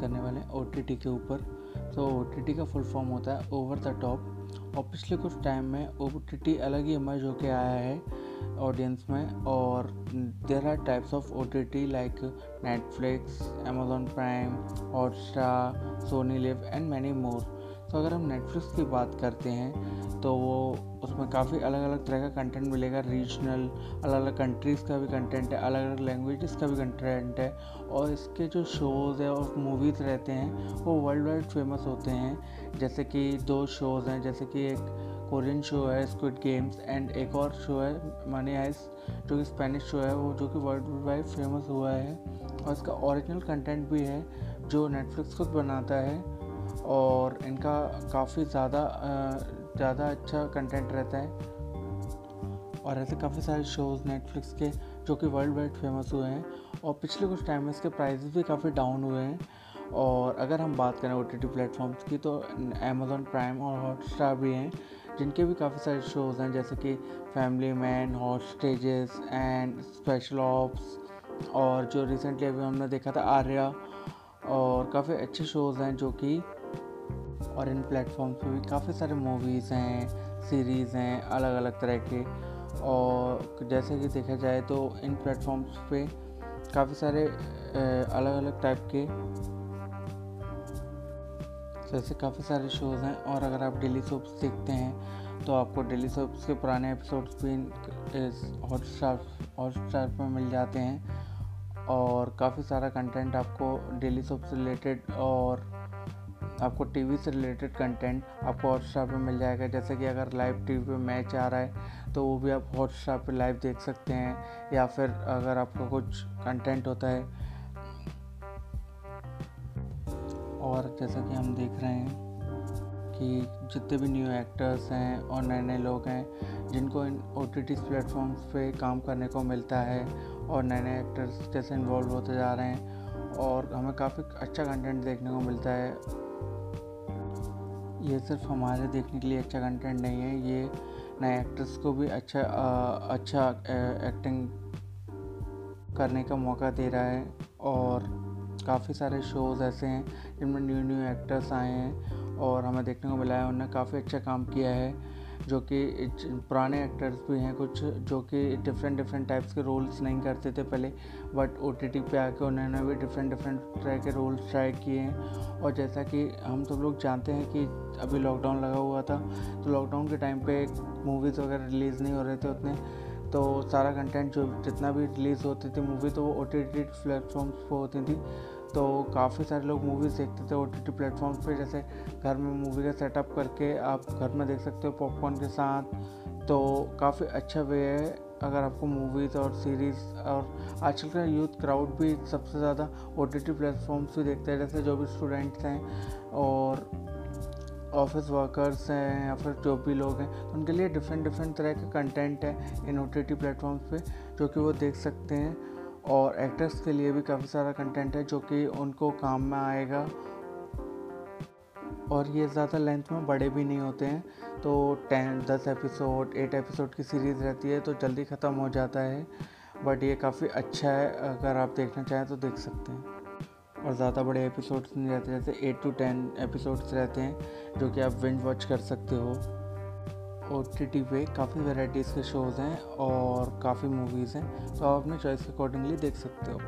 करने वाले हैं ओ के ऊपर। तो ओ टी टी का फुल फॉर्म होता है ओवर द टॉप और पिछले कुछ टाइम में ओ टी टी अलग ही इमर्ज होकर आया है ऑडियंस में। और there are types of O T T like Netflix Amazon Prime Hotstar Sony LIV and many more तो अगर हम नेटफ्लिक्स की बात करते हैं तो वो उसमें काफ़ी अलग अलग तरह का कंटेंट मिलेगा। रीजनल अलग अलग कंट्रीज़ का भी कंटेंट है अलग अलग लैंग्वेजेस का भी कंटेंट है, और इसके जो शोज़ है और मूवीज़ रहते हैं, वो वर्ल्ड वाइड फ़ेमस होते हैं। जैसे कि दो शोज़ हैं, जैसे कि एक कोरियन शो है स्क्विड गेम्स एंड एक और शो है मनी आइस जो कि स्पेनिश शो है, वो जो कि वर्ल्ड वाइड फ़ेमस हुआ है। और इसका ओरिजिनल कंटेंट भी है, जो नेटफ्लिक्स खुद बनाता है। और इनका काफ़ी ज़्यादा ज़्यादा अच्छा कंटेंट रहता है। और ऐसे काफ़ी सारे शोज़ नेटफ्लिक्स के, जो कि वर्ल्ड वाइड फ़ेमस हुए हैं। और पिछले कुछ टाइम में इसके प्राइजेस भी काफ़ी डाउन हुए हैं। और अगर हम बात करें ओ टी टी प्लेटफॉर्म्स की तो अमेज़ोन प्राइम और हॉटस्टार भी हैं, जिनके भी काफ़ी सारे शोज़ हैं, जैसे कि Family Man Hostages and special ops और जो रिसेंटली अभी हमने देखा था आर्या और काफ़ी अच्छे शोज़ हैं, जो कि और इन प्लेटफॉर्म पे भी काफ़ी सारे मूवीज़ हैं सीरीज़ हैं अलग अलग तरह के। और जैसे कि देखा जाए तो इन प्लेटफॉर्म्स पे काफ़ी सारे अलग अलग टाइप के जैसे काफ़ी सारे शोज़ हैं। और अगर आप डेली सोप्स देखते हैं तो आपको डेली सोप्स के पुराने एपिसोड्स भी हॉट स्टार हॉट स्टार पर मिल जाते हैं। और काफ़ी सारा कंटेंट आपको डेली सोप से रिलेटेड और आपको टीवी से रिलेटेड कंटेंट आपको हॉटस्टार पे मिल जाएगा। जैसे कि अगर लाइव टीवी पे मैच आ रहा है तो वो भी आप हॉटस्टार पे लाइव देख सकते हैं, या फिर अगर आपका कुछ कंटेंट होता है। और जैसा कि हम देख रहे हैं कि जितने भी न्यू एक्टर्स हैं और नए नए लोग हैं, जिनको इन ओ टी टी प्लेटफॉर्म्स पर काम करने को मिलता है और नए नए एक्टर्स जैसे इन्वॉल्व होते जा रहे हैं, और हमें काफ़ी अच्छा कंटेंट देखने को मिलता है। ये सिर्फ़ हमारे देखने के लिए अच्छा कंटेंट नहीं है ये नए एक्ट्रेस को भी अच्छा आ, अच्छा एक्टिंग करने का मौका दे रहा है और काफ़ी सारे शोज़ ऐसे हैं जिनमें न्यू न्यू एक्टर्स आए हैं और हमें देखने को मिला है उन्होंने काफ़ी अच्छा काम किया है। जो कि पुराने एक्टर्स भी हैं कुछ, जो कि डिफरेंट डिफरेंट टाइप्स के रोल्स नहीं करते थे पहले बट ओ टी टी पर आके उन्होंने भी डिफरेंट डिफरेंट तरह के रोल्स ट्राई किए हैं। और जैसा कि हम सब लोग जानते हैं कि अभी लॉकडाउन लगा हुआ था तो लॉकडाउन के टाइम पे मूवीज़ वगैरह रिलीज़ नहीं हो रहे थे उतने। तो सारा कंटेंट जो जितना भी रिलीज़ होती थी मूवी तो वो ओ टी टी प्लेटफॉर्म्स पर होती थी। तो काफ़ी सारे लोग मूवीज़ देखते थे ओ टी टी प्लेटफॉर्म्स पर जैसे घर में मूवी का सेटअप करके आप घर में देख सकते हो पॉपकॉर्न के साथ। तो काफ़ी अच्छा वे है अगर आपको मूवीज़ और सीरीज़ और आजकल का यूथ क्राउड भी सबसे ज़्यादा ओ टी टी प्लेटफॉर्म्स भी देखते हैं, जैसे जो भी स्टूडेंट्स हैं और ऑफ़िस वर्कर्स हैं या फिर जो भी लोग हैं तो उनके लिए डिफरेंट डिफरेंट तरह के कंटेंट है इन ओ टी टी प्लेटफॉर्म्स पे, जो कि वो देख सकते हैं। और एक्टर्स के लिए भी काफ़ी सारा कंटेंट है जो कि उनको काम में आएगा। और ये ज़्यादा लेंथ में बड़े भी नहीं होते हैं। तो टेन दस एपिसोड एट एपिसोड की सीरीज़ रहती है तो जल्दी ख़त्म हो जाता है। बट ये काफ़ी अच्छा है, अगर आप देखना चाहें तो देख सकते हैं। और ज़्यादा बड़े एपिसोड्स नहीं रहते, जैसे एट टू टेन एपिसोड्स रहते हैं, जो कि आप विंड वॉच कर सकते हो। ओ टी पे काफ़ी वेराइटीज़ के शोज़ हैं और काफ़ी मूवीज़ हैं तो आप अपने चॉइस के अकॉर्डिंगली देख सकते हो।